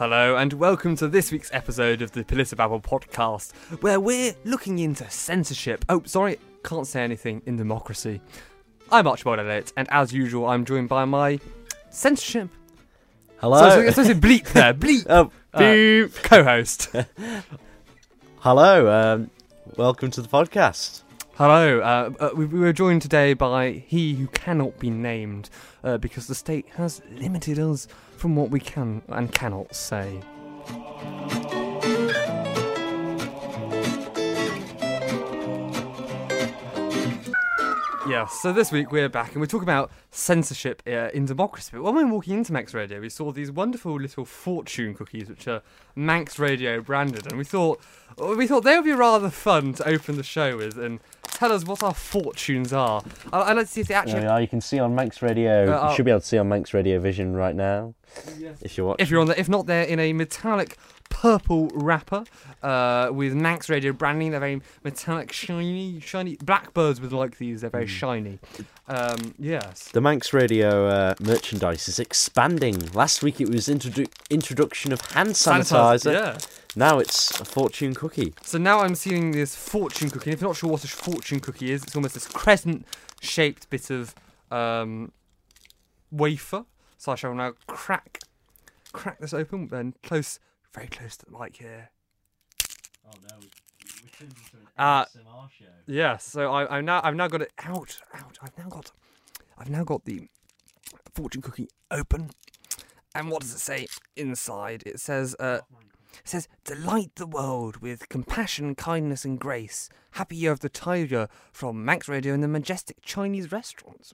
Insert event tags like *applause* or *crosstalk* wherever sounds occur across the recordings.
Hello, and welcome to this week's episode of the Babble podcast, where we're looking into censorship. Oh, sorry, can't say anything in democracy. I'm Archibald Elliott, and as usual, I'm joined by my censorship. Hello. So, it's supposed to bleep there, *laughs* bleep. oh, Uh, co-host. *laughs* Hello. Um, welcome to the podcast. Hello. Uh, uh, we, we were joined today by he who cannot be named uh, because the state has limited us from what we can and cannot say. Yeah, so this week we're back and we're talking about censorship uh, in democracy. But when we were walking into Manx Radio, we saw these wonderful little fortune cookies, which are Manx Radio branded, and we thought we thought they would be rather fun to open the show with and tell us what our fortunes are. I- I'd like to see if they actually, There you, you can see on Manx Radio. Uh, you oh. should be able to see on Manx Radio Vision right now if you're watching. if you're on the, if not, they're in a metallic purple wrapper uh, with Manx Radio branding. They're very metallic, shiny, shiny. Blackbirds would like these. They're very shiny. Um, yes. the Manx Radio uh, merchandise is expanding. Last week it was introdu- introduction of hand sanitizer. Yeah. Now it's a fortune cookie. So now I'm seeing this fortune cookie. And if you're not sure what a fortune cookie is, it's almost this crescent-shaped bit of um, wafer. So I shall now crack, crack this open and close, very close to the mic here. Oh no, we turned into an Uh, show. Yeah. So I, I've now, I've now got it out, out. I've now got, I've now got the fortune cookie open. And what does it say inside? It says, uh, it says, delight the world with compassion, kindness, and grace. Happy Year of the Tiger from Manx Radio and the majestic Chinese restaurants.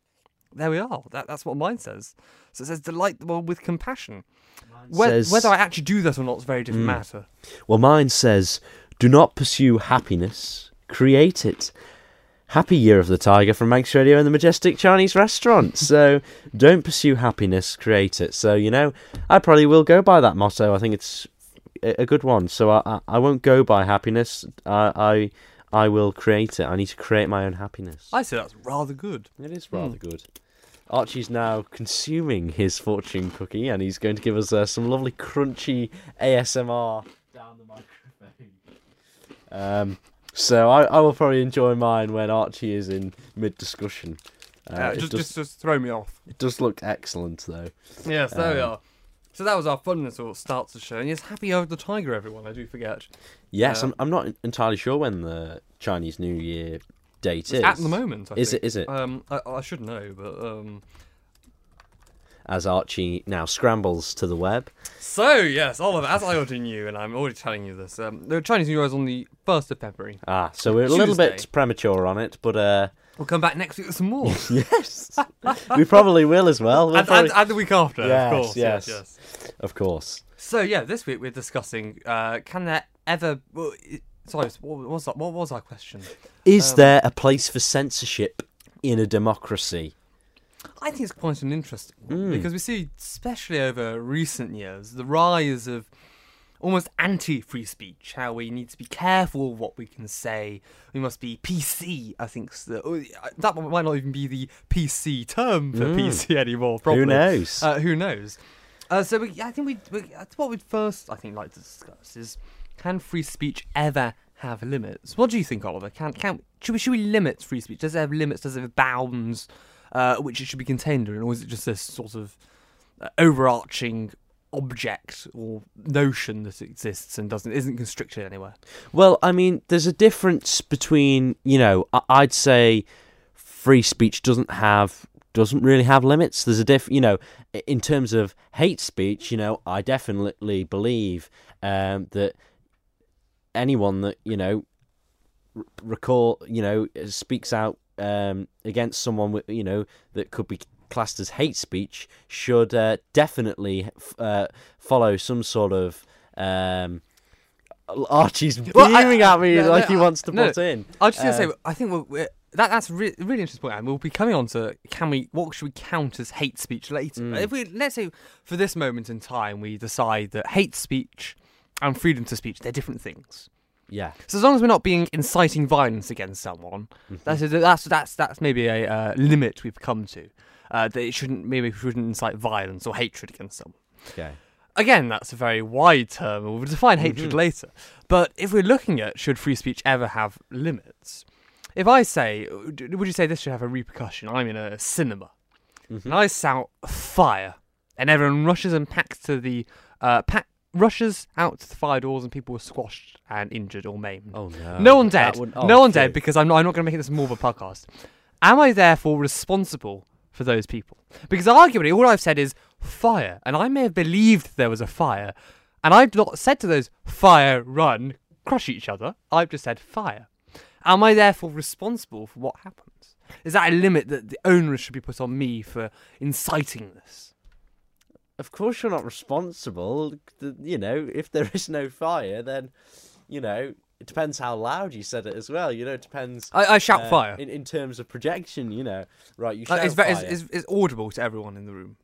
There we are. That, that's what mine says. So it says, delight the world with compassion. Whe- says- Whether I actually do that or not is a very different Mm. matter. Well, mine says, "Do not pursue happiness, create it." Happy Year of the Tiger from Manx Radio and the Majestic Chinese Restaurant. So don't pursue happiness, create it. So you know, I probably will go by that motto. I think it's a a good one. So I I, I won't go by happiness. I, I I will create it. I need to create my own happiness. I say that's rather good. It is rather good. Archie's now consuming his fortune cookie, and he's going to give us uh, some lovely crunchy ASMR down the microphone. Um, so I, I will probably enjoy mine when Archie is in mid discussion. Uh, Uh, it, just, does, just, just throw me off. it does look excellent, though. Yes, there we Um, are. So that was our fun little start to the show. And yes, happy of the Tiger, everyone. I do forget. Yes, Uh, I'm, I'm not entirely sure when the Chinese New Year date is. At the moment, I Is think. it? Is it? Um, I, I should know, but um. As Archie now scrambles to the web. So yes, Oliver, as I already knew, and I'm already telling you this, um, the Chinese New Year is on the first of February. Ah, so we're a little bit premature on it, but uh, We'll come back next week with some more, *laughs* yes, we probably will as well. We'll and, probably- and, and the week after, Yes, of course. Yes. yes. yes, Of course. So yeah, this week we're discussing: uh, can there ever? Well, sorry, what was that? What was our question? Is Um, there a place for censorship in a democracy? I think it's quite an interesting one Mm. because we see, especially over recent years, the rise of almost anti-free speech. How we need to be careful of what we can say. We must be PC. I think s- the- oh, that might not even be the PC term for Mm. PC anymore. Probably. Who knows? Uh, who knows? Uh, so we, I think we, we that's what we'd first, I think, like to discuss is can free speech ever have limits? What do you think, Oliver? Can can should we should we limit free speech? Does it have limits? Does it have bounds uh, which it should be contained in, or is it just this sort of uh, overarching object or notion that exists and doesn't isn't constricted anywhere? well, I mean, there's a difference between, you know, I'd say free speech doesn't have doesn't really have limits. There's a diff, you know, in terms of hate speech, you know, I definitely believe um, that anyone that you know recall, you know, speaks out um, against someone you know, that could be classed as hate speech should uh, definitely f- uh, follow some sort of. Um, *laughs* Archie's Well, I- at me no, no, like he wants to no. put in. I was just gonna Uh, say, I think we're, we're, that that's re- really interesting point, and we'll be coming on to can we what should we count as hate speech later? Mm. If we let's say for this moment in time we decide that hate speech and freedom to speech they're different things. Yeah. So as long as we're not being inciting violence against someone, Mm-hmm. that's that's that's that's maybe a uh, limit we've come to. Uh, that it shouldn't maybe shouldn't incite violence or hatred against someone. Okay. again, that's a very wide term. We'll define hatred Mhm. later. But if we're looking at should free speech ever have limits, if I say, would you say this should have a repercussion? I'm in a cinema Mhm. and I shout fire, and everyone rushes and packs to the uh, pack, rushes out to the fire doors, and people were squashed and injured or maimed. Oh no. no one dead. would- no oh, one dead because I'm not, I'm not going to make this more of a podcast. Am I therefore responsible for those people? Because arguably, all I've said is fire, and I may have believed there was a fire, and I've not said to those fire, run, crush each other. I've just said fire. Am I therefore responsible for what happens? Is that a limit that the onus should be put on me for inciting this? Of course, you're not responsible. You know, if there is no fire, then you know it depends how loud you said it as well. You know, it depends. I, I shout uh, fire. in, in terms of projection. You know, right? You shout it's, fire, it's, it's, it's audible to everyone in the room.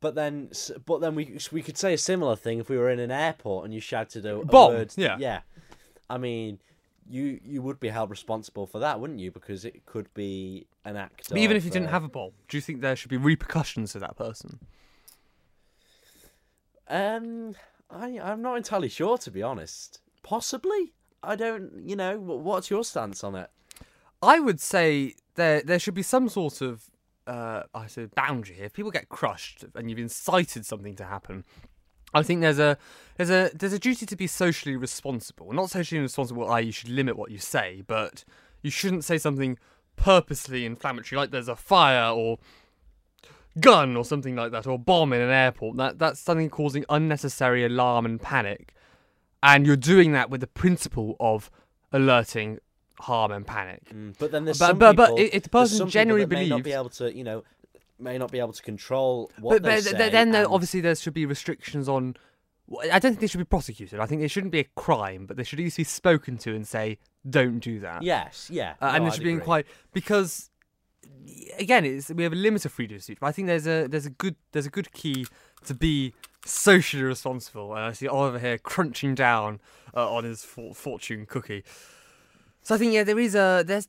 but then, but then we we could say a similar thing if we were in an airport and you shouted a, a Bomb, word. yeah. yeah. I mean, you you would be held responsible for that, wouldn't you? Because it could be an act. But even if you didn't uh, have a bomb, do you think there should be repercussions to that person? Um, I I'm not entirely sure to be honest. Possibly. I don't. You know, wh- what's your stance on it? I would say there there should be some sort of uh, I say boundary here. If people get crushed and you've incited something to happen, I think there's a there's a there's a duty to be socially responsible. Not socially responsible, i.e., you should limit what you say, but you shouldn't say something purposely inflammatory, like there's a fire or gun or something like that, or bomb in an airport. That that's something causing unnecessary alarm and panic, and you're doing that with the principle of alerting harm and panic. Mm, But then there's But- some but- but if the person people genuinely that may not be able to, you know, may not be able to control what But, they but say. th- then there, and- obviously there should be restrictions on. I don't think they should be prosecuted. I think it shouldn't be a crime, but they should at least be spoken to and say, "Don't do that." Yes, yeah, Uh, no, and there I'd should be agree. quite because again, it's we have a limit of freedom of speech, but I think there's a there's a good there's a good key to be socially responsible. And I see Oliver here crunching down uh, on his for- fortune cookie. So I think yeah, there is a there's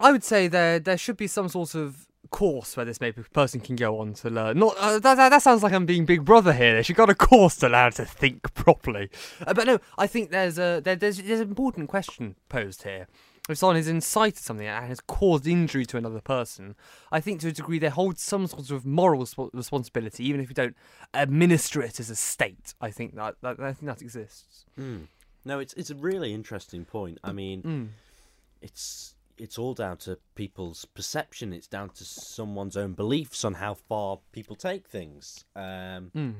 I would say there there should be some sort of course where this maybe person can go on to learn. Not uh, that, that that sounds like I'm being Big Brother here. They should got a course to learn to think properly. Uh, but no, I think there's a there, there's there's an important question posed here. If someone has incited something and has caused injury to another person, I think to a degree they hold some sort of moral resp- responsibility, even if you don't administer it as a state. I think that, that I think that exists. Mm. No, it's it's a really interesting point. I mean, Mm. it's it's all down to people's perception. It's down to someone's own beliefs on how far people take things. Um, Mm.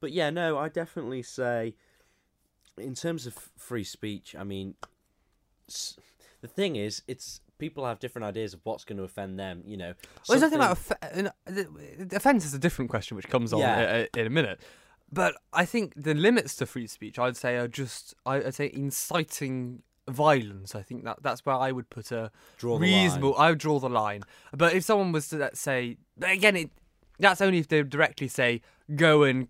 but yeah, no, I definitely say, in terms of free speech, I mean, s- the thing is, it's people have different ideas of what's going to offend them. You know, Well, there's nothing something- about off- offence is a different question, which comes on Yeah. i- i- in a minute. But I think the limits to free speech, I'd say, are just I'd say inciting violence. I think that that's where I would put a draw reasonable. line. I would draw the line. But if someone was to let's say, again, it that's only if they directly say go and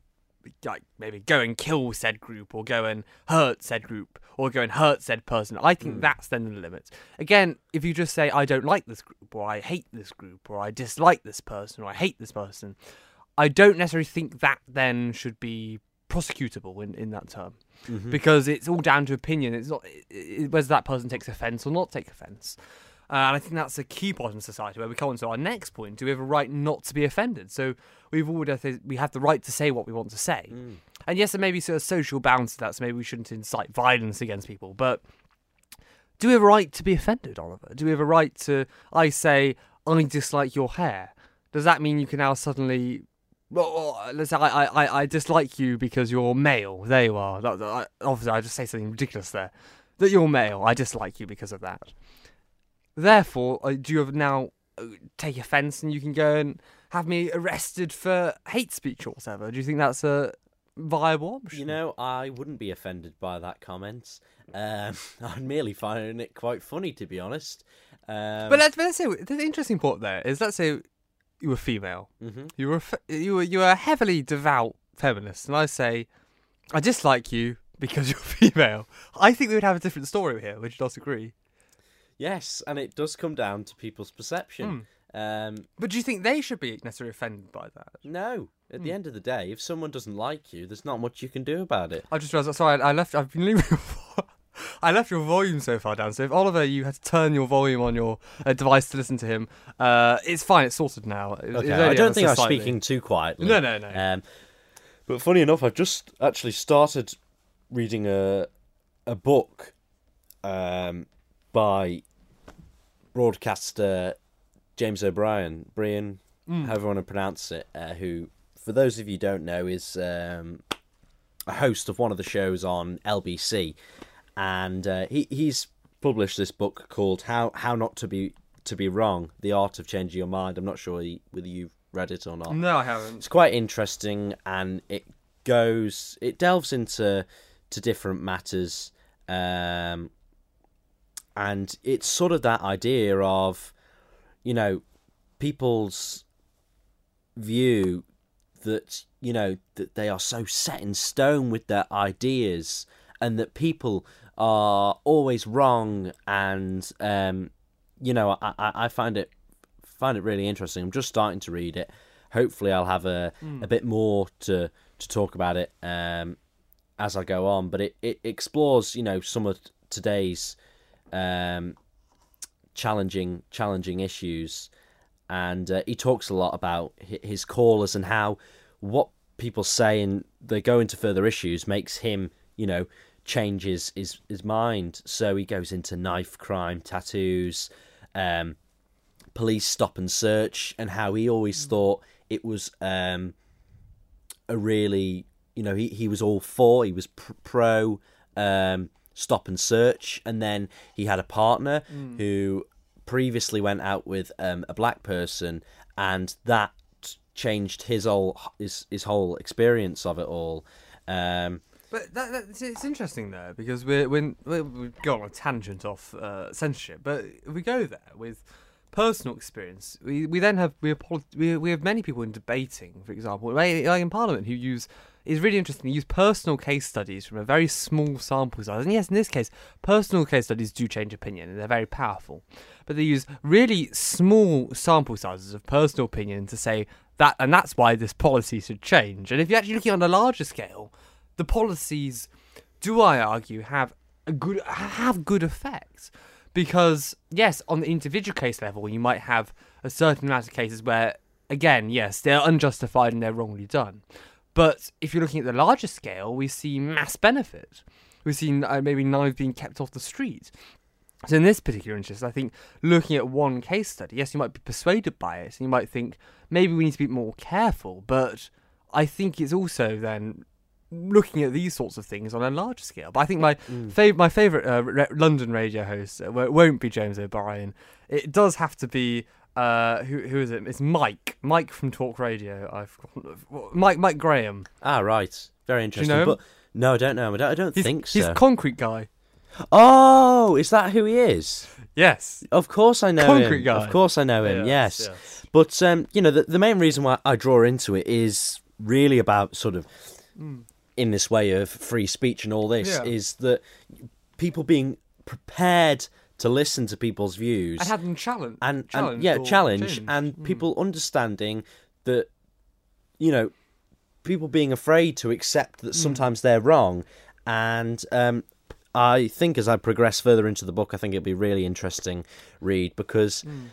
like maybe go and kill said group or go and hurt said group or go and hurt said person. I think Mm. that's then the limits. Again, if you just say I don't like this group or I hate this group or I dislike this person or I hate this person, I don't necessarily think that then should be prosecutable in, in that term Mhm. because it's all down to opinion. It's not i- i- whether that person takes offence or not take offence. Uh, and I think that's a key part in society where we come on to our next point. Do we have a right not to be offended? So we've th- we have the right to say what we want to say. Mm. And yes, there may be sort of social bounds to that, so maybe we shouldn't incite violence against people. But do we have a right to be offended, Oliver? Do we have a right to, I say, I dislike your hair? Does that mean you can now suddenly, well, well, let's say I, I, I dislike you because you're male? There you are. That, that- I, obviously, I just say something ridiculous there. That you're male. I dislike you because of that. Therefore, uh, do you have now uh, take offence and you can go and have me arrested for hate speech or whatever? Do you think that's a viable option? You know, I wouldn't be offended by that comment. Um, *laughs* I'm merely finding it quite funny, to be honest. Um, But let's, but let's say the interesting part there is let's say you were female, mhm. you were you were you were a heavily devout feminist, and I say I dislike you because *laughs* you're female. I think we would have a different story here. Would you not agree? Yes, and it does come down to people's perception. Hmm. Um, But do you think they should be necessarily offended by that? no, At the end of the day, if someone doesn't like you, there's not much you can do about it. I just realised. Sorry, I, left. I've been leaving. your *laughs* I left your volume so far down. So if Oliver, you had to turn your volume on your uh, device to listen to him, uh, it's fine. It's sorted now. It Okay, I don't think I'm speaking too quietly. No, no, no. Um, but funny enough, I've just actually started reading a a book um, by broadcaster James O'Brien, Brian, Mm. however you want to pronounce it, uh, who, for those of you who don't know, is um, a host of one of the shows on LBC, and uh, he he's published this book called "How How Not to Be to Be Wrong: The Art of Changing Your Mind." I'm not sure whether you've read it or not. No, I haven't. It's quite interesting, and it goes, it delves into to different matters, um, and it's sort of that idea of, you know, people's view that you know that they are so set in stone with their ideas, and that people are always wrong, and um, you know, I, I, find it find it really interesting. I'm just starting to read it. Hopefully, I'll have a a bit more to to talk about it um, as I go on. But it, it explores, you know, some of today's um, challenging challenging issues, and uh, he talks a lot about his callers and how what people say and they go into further issues makes him, you know, changes his his mind. So he goes into knife crime, tattoos. Um, police stop and search and how he always thought it was um, a really you know he, he was all for he was pr- pro um, stop and search and then he had a partner who previously went out with um, a black person and that changed his whole his, his whole experience of it all um, But that, that, it's, interesting though because we're when we we go on a tangent off uh, censorship, but we go there with personal experience. We we then have we have, we, we have many people in debating, for example, like in Parliament, who use is really interesting. They use personal case studies from a very small sample size, and yes, in this case, personal case studies do change opinion, and they're very powerful. But they use really small sample sizes of personal opinion to say that, and that's why this policy should change. And if you're actually looking on a larger scale, the policies, do I argue, have a good have good effects because yes, on the individual case level, you might have a certain amount of cases where, again, yes, they're unjustified and they're wrongly done. But if you're looking at the larger scale, we see mass benefit. We've seen uh, maybe knives being kept off the street. So in this particular instance, I think looking at one case study, yes, you might be persuaded by it, and you might think maybe we need to be more careful. But I think it's also then looking at these sorts of things on a larger scale. But I think my fav- my favourite uh, re- London radio host uh, won't be James O'Brien. It does have to be uh, who who is it? It's Mike. Mike from Talk Radio. I've Mike Mike Graham. ah right very interesting know him? but no I don't know him I don't, I don't He's, think so. he's concrete guy. oh is that who he is Yes. Of course I know Concrete him. guy. Of course I know him. Yes, Yes. yes. But um, you know, the, the main reason why I draw into it is really about sort of in this way of free speech and all this Yeah. is that people being prepared to listen to people's views And have them challenge. and, and yeah, challenge and Mm. people understanding that you know people being afraid to accept Hmm. that sometimes they're wrong and um I think as I progress further into the book I think it'll be really interesting read because Hmm.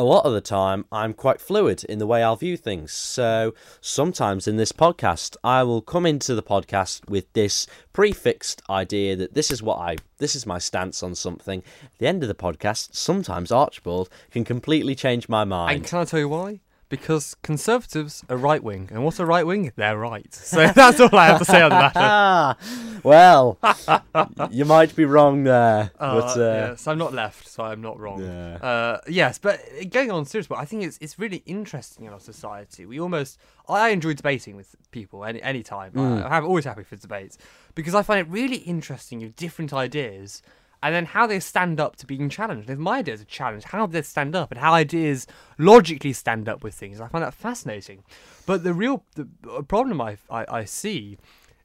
A lot of the time I'm quite fluid in the way I'll view things. So sometimes in this podcast, I will come into the podcast with this prefixed idea that this is what I this is my stance on something. At the end of the podcast, sometimes Archibald can completely change my And mind. can I tell you why? Because conservatives are right wing, and what's a right wing? They're right. *laughs* So that's all I have to say on the matter. Ah, *laughs* well, *laughs* you might be wrong there, Uh, but uh, yes, I'm not left, so I'm not wrong. Yeah. Uh, yes, but going on serious, but I think it's it's really interesting in our society. We almost I enjoy debating with people any any time. Mm. I, I'm always happy for debates because I find it really interesting of different ideas and then how they stand up to being challenged. If my ideas are challenged, how do they stand up and how ideas logically stand up with things. I find that fascinating. But the real the problem I I, I see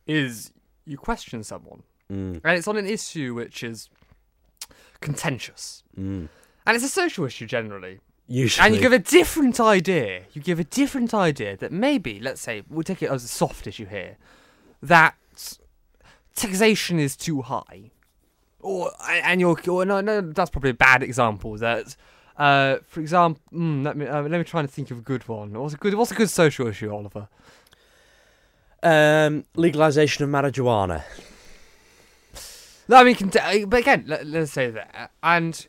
is you question someone mm, and it's on an issue which is contentious mm, and it's a social issue generally Usually, And you give a different idea. You give a different idea that maybe, let's say, we'll take it as a soft issue here, that taxation is too high, or and you're or no, no, that's probably a bad example. That, uh, for example, mm, let me uh, let me try and think of a good one. What's a good What's a good social issue, Oliver? um, legalization of marijuana. No, I mean, cont- uh, but again, let, let's say that, and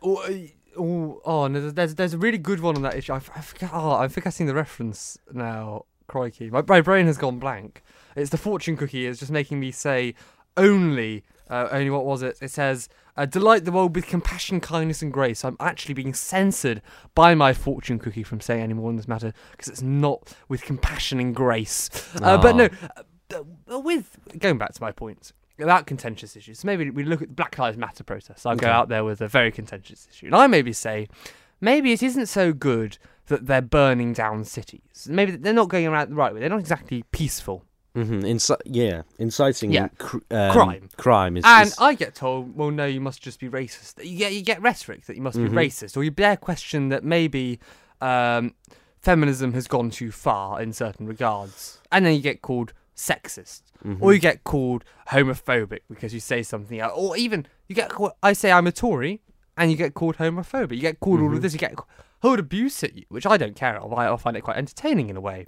oh, oh, oh no, there's there's a really good one on that issue. I, I forget. Oh, I'm forgetting the reference now. Crikey, my my brain has gone blank. It's the fortune cookie. It's just making me say only. Uh, only what was it? It says, uh, "Delight the world with compassion, kindness, and grace." I'm actually being censored by my fortune cookie from saying any more on this matter because it's not with compassion and grace. Uh, but no, uh, uh, with going back to my point about contentious issues. So maybe we look at the Black Lives Matter protest. I'll go out there with a very contentious issue, and I maybe say maybe it isn't so good that they're burning down cities. Maybe they're not going around the right way. They're not exactly peaceful. Mm-hmm. Inci- yeah, inciting Yeah. cr- um, Crime. Crime is. And is- I get told, well, no, you must just be racist. You get you get rhetoric that you must Mhm. be racist, or you dare question that maybe um, feminism has gone too far in certain regards, and then you get called sexist, Mhm. or you get called homophobic because you say something, else. or even you get called. I say I'm a Tory, and you get called homophobic. You get called all of this. You get called abuse at you, which I don't care of. I, I find it quite entertaining in a way.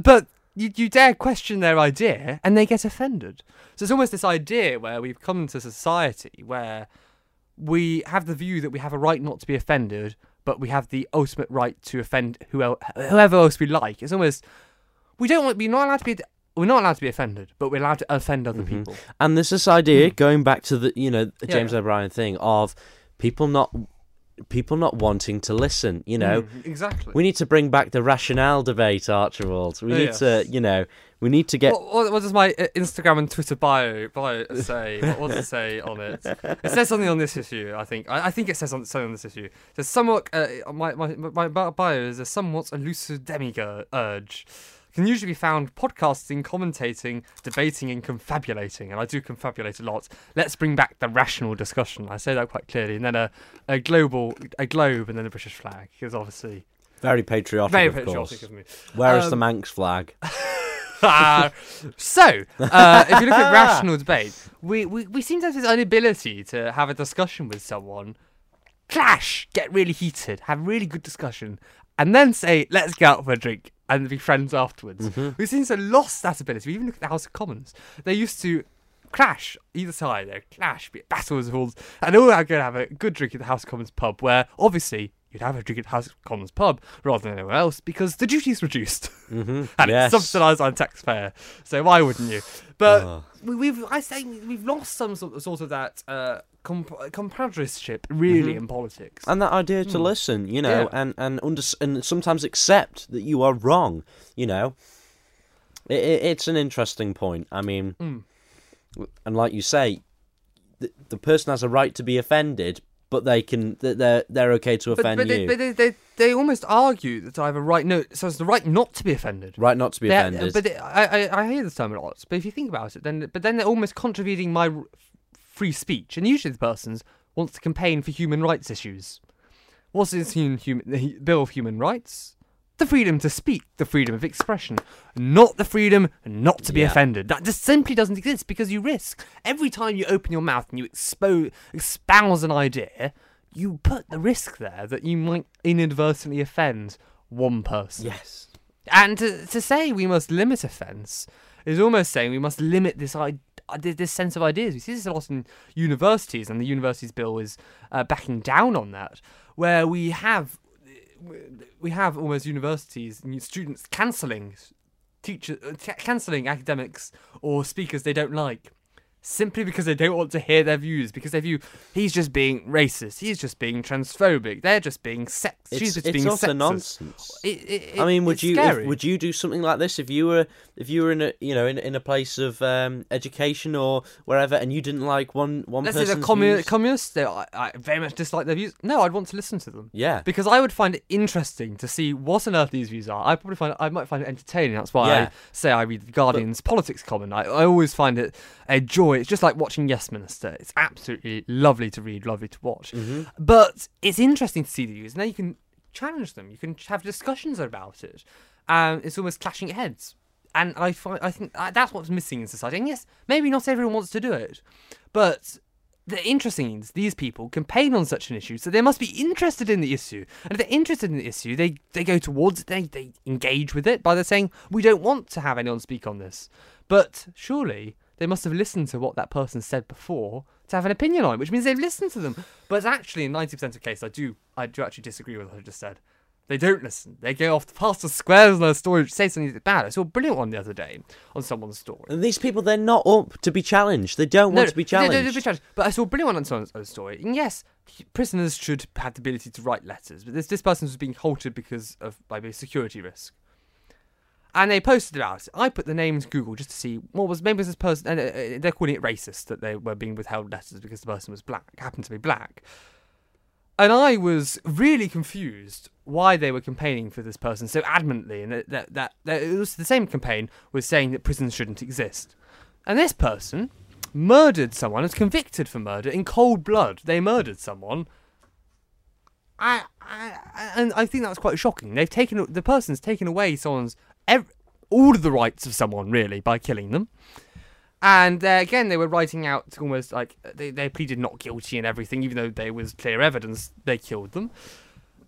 But you, you dare question their idea and they get offended. So it's almost this idea where we've come into society where we have the view that we have a right not to be offended, but we have the ultimate right to offend whoever, whoever else we like. It's almost we don't want we're not allowed to be we're not allowed to be offended, but we're allowed to offend other Mhm. people. And there's this idea going back to the you know the Yeah, James yeah. O'Brien thing of people not people not wanting to listen. You know, Mm, exactly. we need to bring back the rationale debate, Archibald. We need to you know we need to get. What, what, does my uh, Instagram and Twitter bio bio say? What, what does it say on it? It says something on this issue. I think. I, I think it says on, something on this issue. There's somewhat. Uh, my, my my bio is a somewhat elusive demiurge. Can usually be found podcasting, commentating, debating, and confabulating. And I do confabulate a lot. Let's bring back the rational discussion. I say that quite clearly. And then a, a global, a globe, and then a British flag. Because obviously, Very patriotic, very of patriotic course. of me. Where is the Um, Manx flag? *laughs* So, uh, if you look at *laughs* rational debate, we, we, we seem to have this inability to have a discussion with someone, clash, get really heated, have really good discussion, and then say, let's go out for a drink and be friends afterwards. Mm-hmm. We seem to have lost that ability. We even look at the House of Commons. They used to clash either side, they clash, be it battles, rules, and all are going to have a good drink at the House of Commons pub where obviously you'd have a drink at House of Commons pub rather than anywhere else because the duty's reduced Mm-hmm. *laughs* and yes. it's subsidised on taxpayer. So why wouldn't you? But Oh. we, we've I say we've lost some sort, sort of that uh, comp- compadreship really Mhm. in politics. and that idea to Hmm. listen, you know, Yeah. and and under, and sometimes accept that you are wrong, you know. It, it, it's an interesting point. I mean, Mm. and like you say, the, the person has a right to be offended, but they can they're they're okay to offend but, they, you, but they, they, they almost argue that I have a right. No, so it's the right not to be offended. right? Not to be They're- offended. But they, I, I, I hear this term a lot. But if you think about it, then but then they're almost contravening my r- free speech. And usually the person wants to campaign for human rights issues. What's this human, human the Bill of Human Rights? The freedom to speak, the freedom of expression, not the freedom not to be Yeah. offended. That just simply doesn't exist because you risk every time you open your mouth and you expose espouse an idea, you put the risk there that you might inadvertently offend one person. yes. And to, to say we must limit offence is almost saying we must limit this I- uh, this sense of ideas. We see this a lot in universities, and the universities bill is uh, backing down on that, where we have we have almost universities and students cancelling teachers, uh, cancelling academics or speakers they don't like. Simply because they don't want to hear their views, because they view he's just being racist, he's just being transphobic, they're just being sex, she's just it's being also sexist. nonsense. It, it, I mean, would you if, would you do something like this if you were if you were in a you know in, in a place of um, education or wherever and you didn't like one one Let's say person's they're communists. They, I, I very much dislike their views. No, I'd want to listen to them yeah, because I would find it interesting to see what on earth these views are. I probably find I might find it entertaining. That's why Yeah. I say I read the Guardian's politics column. I, I always find it a joy story. It's just like watching Yes Minister. It's absolutely lovely to read, lovely to watch. Mm-hmm. But it's interesting to see the views. Now you can challenge them. You can have discussions about it. Um, it's almost clashing heads. And I find, I think uh, that's what's missing in society. And yes, maybe not everyone wants to do it, but the interesting thing is these people campaign on such an issue, so they must be interested in the issue. And if they're interested in the issue, they, they go towards it, they, they engage with it by the saying, we don't want to have anyone speak on this. But surely they must have listened to what that person said before to have an opinion on it, which means they've listened to them. But actually, in 90% of cases, I do, I do actually disagree with what I just said. They don't listen. They go off the past the squares on their story, say something bad. I saw a brilliant one the other day on someone's story. And these people, they're not up to be challenged. They don't want to be they- challenged. they be challenged. But I saw a brilliant one on someone's own story. And yes, prisoners should have the ability to write letters, but this this person was being halted because of maybe a security risk. And they posted about it. I put the name into Google just to see what was maybe this person. And uh, uh, they're calling it racist that they were being withheld letters because the person was black, happened to be black. And I was really confused why they were campaigning for this person so adamantly, and that, that, that, that it was the same campaign was saying that prisons shouldn't exist. And this person murdered someone, was convicted for murder in cold blood. They murdered someone. I, I- and I think that's quite shocking. They've taken the person's taken away someone's ev- all of the rights of someone really by killing them. And uh, again, they were writing out almost like they, they pleaded not guilty and everything, even though there was clear evidence they killed them.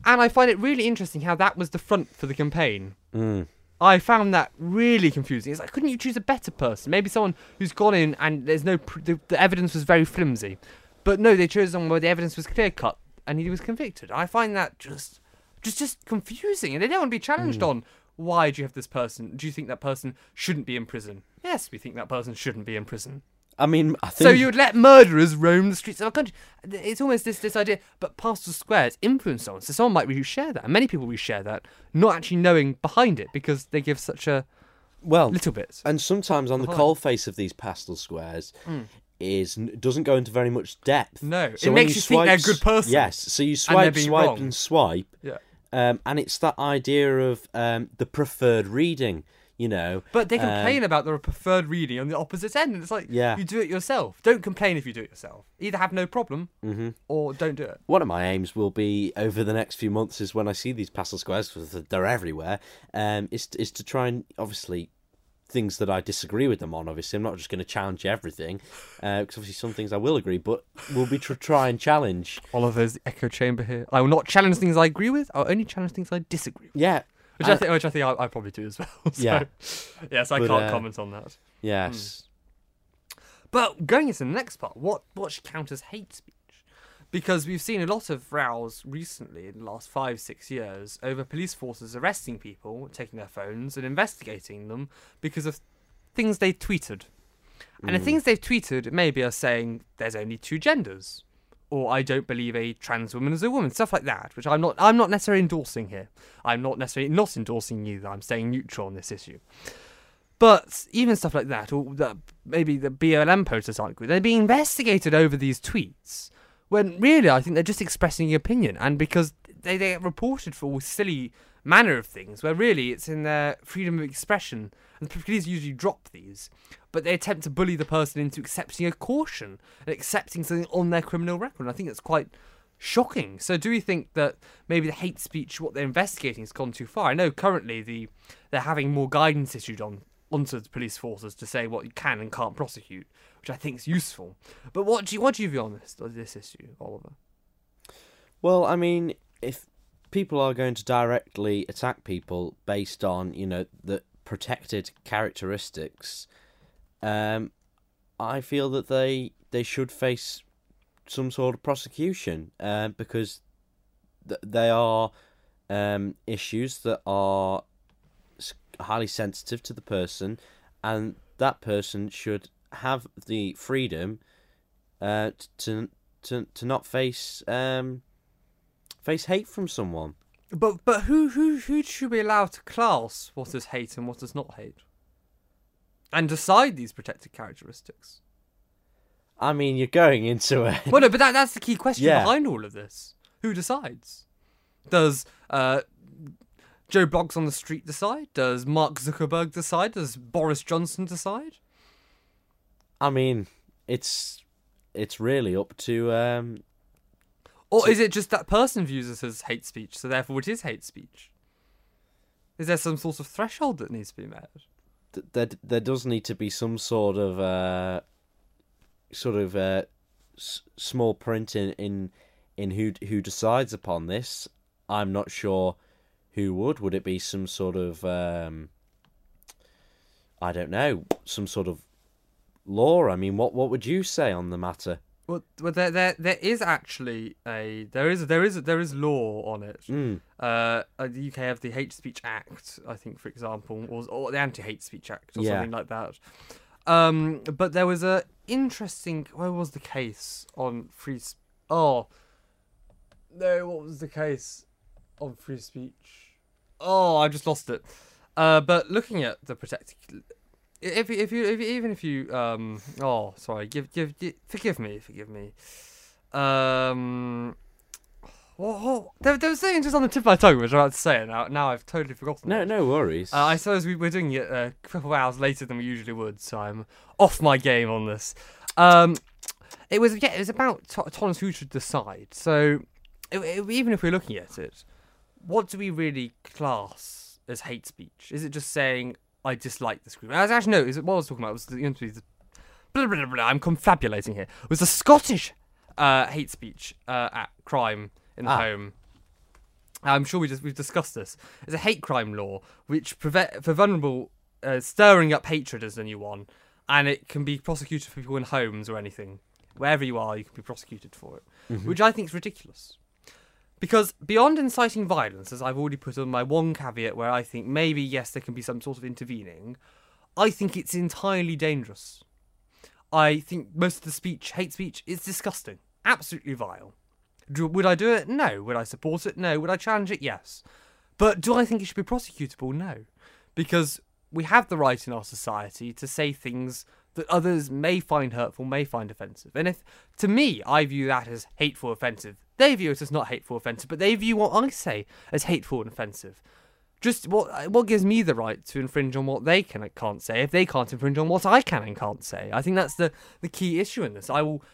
And I find it really interesting how that was the front for the campaign. Mm. I found that really confusing. It's like, couldn't you choose a better person? Maybe someone who's gone in and there's no pr- the, the evidence was very flimsy, but no, they chose someone where the evidence was clear cut and he was convicted. I find that just, just, just confusing, and they don't want to be challenged on why do you have this person? Do you think that person shouldn't be in prison? Yes, we think that person shouldn't be in prison. I mean, I think So you would let murderers roam the streets of our country? It's almost this this idea. But pastel squares influence someone, so someone might reshare that, and many people reshare that, not actually knowing behind it because they give such a well, little bit. and sometimes on the coal face of these pastel squares hmm. is doesn't go into very much depth. No, it makes you think they're a good person. Yes, so you swipe, swipe, wrong. and swipe, Yeah. Um, and it's that idea of um, the preferred reading. You know, But they um, complain about the preferred reading on the opposite end, it's like, Yeah. you do it yourself. Don't complain if you do it yourself. Either have no problem mhm. or don't do it. One of my aims will be over the next few months is when I see these pastel squares, they're everywhere, um, is is to try and obviously things that I disagree with them on. Obviously, I'm not just going to challenge everything, because obviously some things I will agree, but we'll be to try and challenge. Oliver's the echo chamber here. I will not challenge things I agree with. I'll only challenge things I disagree with. Yeah, Which I, I- think, which I think I, I probably do as well. *laughs* So, Yeah. Yes, I But, can't uh, comment on that. yes, But going into the next part, what what should count as hate speech? Because we've seen a lot of rows recently in the last five six years over police forces arresting people, taking their phones and investigating them because of things they tweeted. And the mm. things they've tweeted maybe are saying there's only two genders, or I don't believe a trans woman is a woman, stuff like that. Which I'm not I'm not necessarily endorsing here. I'm not necessarily not endorsing either. I'm staying neutral on this issue. But even stuff like that, or that maybe the BLM posters aren't good, they're being investigated over these tweets. When really, I think they're just expressing an opinion, and because they, they get reported for all silly manner of things, where really it's in their freedom of expression, and the police usually drop these, but they attempt to bully the person into accepting a caution and accepting something on their criminal record. And I think that's quite shocking. So, do we think that maybe the hate speech, what they're investigating, has gone too far? I know currently the they're having more guidance issued on onto the police forces to say what you can and can't prosecute, which I think is useful. But what do you what do you view on this this issue, Oliver? Well, I mean, if people are going to directly attack people based on you know the protected characteristics, um, I feel that they they should face some sort of prosecution uh, because th- they are um, issues that are highly sensitive to the person, and that person should have the freedom uh, to to to not face um, face hate from someone. But but who who who should be allowed to class what is hate and what is not hate, and decide these protected characteristics? I mean, you're going into it. *laughs* well, no, but that that's the key question Yeah. behind all of this. Who decides? Does uh, Joe Bloggs on the street decide? Does Mark Zuckerberg decide? Does Boris Johnson decide? I mean, it's it's really up to um, Or So- is it just that person views it as hate speech, so therefore it is hate speech? Is there some sort of threshold that needs to be met? there there does need to be some sort of uh, sort of uh, s- small print in, in in who who decides upon this. I'm not sure who would. Would it be some sort of um, I don't know, some sort of law? I mean, what what would you say on the matter? Well, well there, there, there is actually a there is there is there is law on it. Mm. Uh, uh, the UK have the Hate Speech Act, I think, for example, or, or the Anti Hate Speech Act, or Yeah. something like that. Um, but there was a interesting. Where was the case on free? Sp- oh, no, what was the case on free speech? Oh, I just lost it. Uh, but looking at the protected, if if you, if you even if you um oh sorry give give, give forgive me forgive me um what, what, there, there was something just on the tip of my tongue which I was about to say and now now I've totally forgotten No, it. no worries. Uh, I suppose we, we're doing it a couple of hours later than we usually would, so I'm off my game on this. Um, it was yeah, it was about tolerance who should decide. So it, it- even if we're looking at it, what do we really class as hate speech? Is it just saying I dislike group? As actually no, is it what I was talking about was the, the blah, blah, blah, blah, I'm confabulating here. It was the Scottish uh, hate speech uh, at crime in the Ah. home. I'm sure we just we've discussed this. It's a hate crime law which prevent for vulnerable uh, stirring up hatred is the new one, and it can be prosecuted for people in homes or anything. Wherever you are, you can be prosecuted for it, which I think is ridiculous. Because beyond inciting violence, as I've already put on my one caveat, where I think maybe yes there can be some sort of intervening, I think it's entirely dangerous. I think most of the speech, hate speech, is disgusting, absolutely vile. Do, would I do it? No. Would I support it? No. Would I challenge it? Yes. But do I think it should be prosecutable? No. Because we have the right in our society to say things that others may find hurtful, may find offensive. And if, to me, I view that as hateful, offensive, they view it as not hateful, offensive, but they view what I say as hateful and offensive. Just what what gives me the right to infringe on what they can can't say if they can't infringe on what I can and can't say? I think that's the, the key issue in this. I will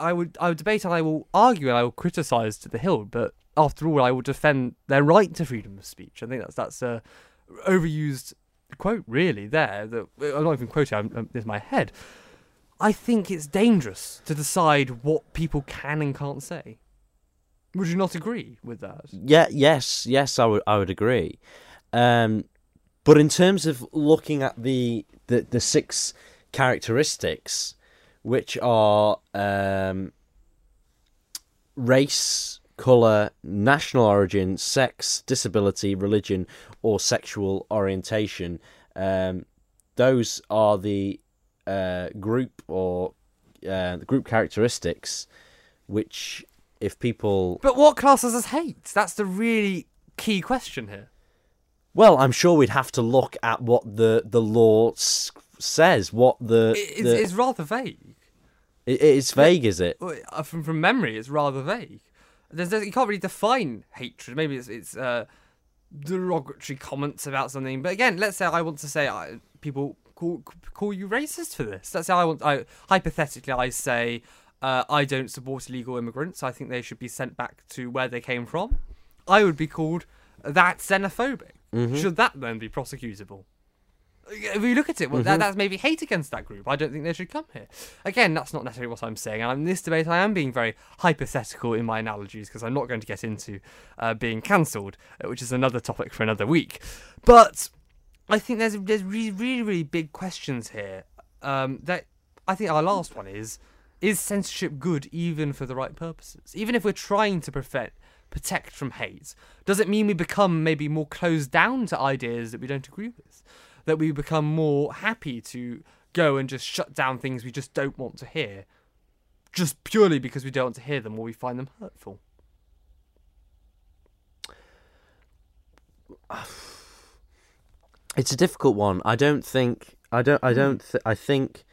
I would I would debate and I will argue and I will criticise to the hill, but after all, I will defend their right to freedom of speech. I think that's that's a overused quote, really. There, that I'm not even quoting. I'm, I'm, it's my head. I think it's dangerous to decide what people can and can't say. Would you not agree with that? Yeah, yes, yes, I would, I would agree. Um, but in terms of looking at the the, the six characteristics, which are um, race, color, national origin, sex, disability, religion, or sexual orientation, um, those are the uh, group or uh, the group characteristics, which if people But what classes as hate? That's the really key question here. Well, I'm sure we'd have to look at what the the law s- says. What the, It, it's, the it's rather vague. it- it's vague, is it? Uh, From from memory, it's rather vague. There's, there's, you can't really define hatred. Maybe it's it's uh, derogatory comments about something. But again, let's say I want to say I, people call call you racist for this. Let's say I want I hypothetically I say uh, I don't support illegal immigrants. I think they should be sent back to where they came from. I would be called that xenophobic. Should that then be prosecutable? If you look at it, well, that, that's maybe hate against that group. I don't think they should come here. Again, that's not necessarily what I'm saying. And in this debate, I am being very hypothetical in my analogies because I'm not going to get into uh, being cancelled, uh, which is another topic for another week. But I think there's there's really really really big questions here. Um, that I think our last one is: is censorship good even for the right purposes? Even if we're trying to prevent protect from hate, does it mean we become maybe more closed down to ideas that we don't agree with? That we become more happy to go and just shut down things we just don't want to hear, just purely because we don't want to hear them or we find them hurtful? *sighs* It's a difficult one. I don't think. I don't. I don't. Th- I think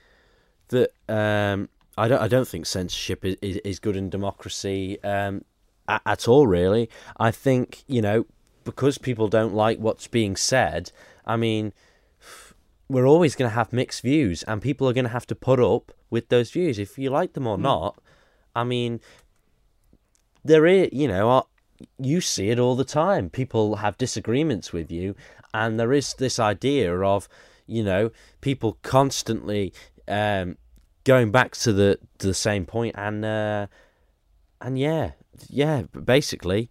that. Um, I don't. I don't think censorship is, is, is good in democracy um, at, at all. Really. I think you know because people don't like what's being said. I mean, we're always going to have mixed views, and people are going to have to put up with those views if you like them or Mm. not. I mean, there is, you know, uh, you see it all the time. People have disagreements with you, and there is this idea of, you know, people constantly um, going back to the to the same point, and uh, and yeah, yeah, basically.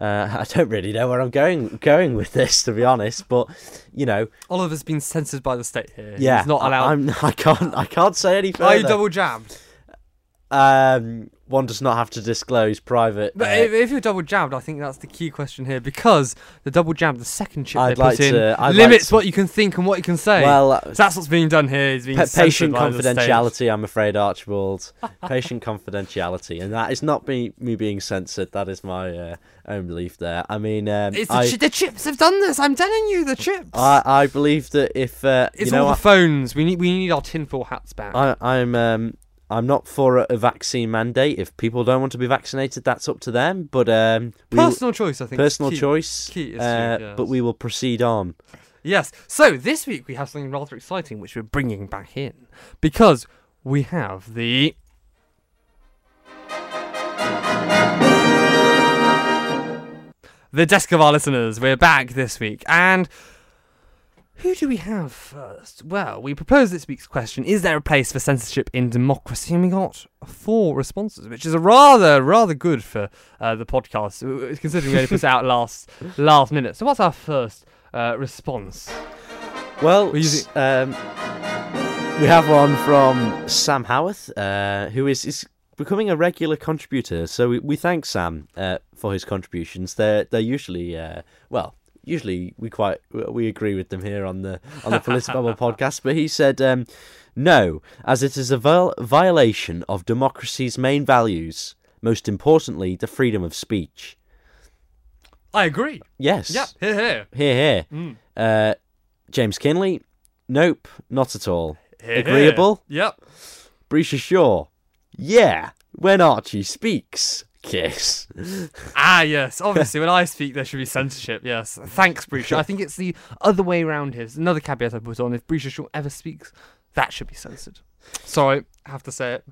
Uh, *laughs* I don't really know where I'm going going with this, to be honest. But you know, Oliver's been censored by the state here. yeah, He's not allowed. I'm, *laughs* I can't. I can't say any further. Are you double jabbed? Um, one does not have to disclose private. But uh, if, if you're double jabbed, I think that's the key question here because the double jab, the second chip I'd they like put in, to- I'd like limits to- what you can think and what you can say. well, uh, so that's what's being done here. Is being pa- patient by the state. confidentiality. I'm afraid, Archibald. patient *laughs* confidentiality, and that is not me. Me being censored. That is my uh, own belief. There. I mean, um, It's the, I, chi- the chips have done this. I'm telling you, the chips. I I believe that if uh, it's you know all the phones. We need we need our tinfoil hats back. I, I'm um, I'm not for a, vaccine mandate. If people don't want to be vaccinated, that's up to them. But um, will- Personal choice, I think. personal key. choice. Key issue, uh, yes. But we will proceed on. Yes. So this week we have something rather exciting, which we're bringing back in because we have the. The desk of our listeners. We're back this week, and who do we have first? Well, we proposed this week's question: Is there a place for censorship in democracy? And we got four responses, which is a rather, rather good for uh, the podcast, considering we only put it out *laughs* last last minute. So, what's our first uh, response? Well, using- um, we have one from Sam Howarth, uh, who is, is becoming a regular contributor. So we, we thank Sam uh, for his contributions. They're they're usually uh, well. Usually we quite we agree with them here on the on the *laughs* Politibabble podcast, but he said um, no, as it is a viol- violation of democracy's main values, most importantly the freedom of speech. I agree. Yes. Yep. Here, here. Here, here. Mm. Uh, James Kinley, nope, not at all. Here, Agreeable? here. Yep. Brisha Shaw, yeah, when Archie speaks, kiss. Ah, yes. Obviously, when I speak, there should be censorship. Yes. Thanks, Breacher. I think it's the other way around here. It's another caveat I put on. If Breacher Shaw ever speaks, that should be censored. Sorry, have to say it.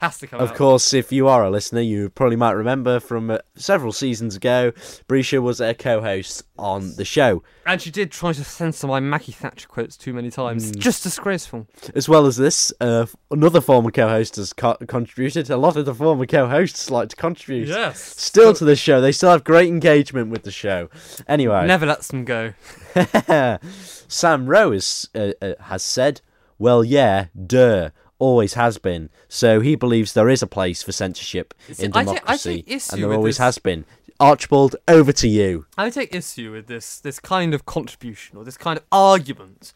Has to come Of out. course, if you are a listener, you probably might remember from uh, several seasons ago, Brisha was a co-host on the show, And she did try to censor my Maggie Thatcher quotes too many times. Mm. Just disgraceful. as well as this. Uh, another former co-host has co- contributed. A lot of the former co-hosts like to contribute. Yes. Still to the show, they still have great engagement with the show. Anyway, Never lets them go. *laughs* Sam Rowe is, uh, uh, has said, "Well, yeah, duh, always has been." So he believes there is a place for censorship See, in I democracy, take issue and there always this. has been. Archibald, over to you. I take issue with this this kind of contribution or this kind of argument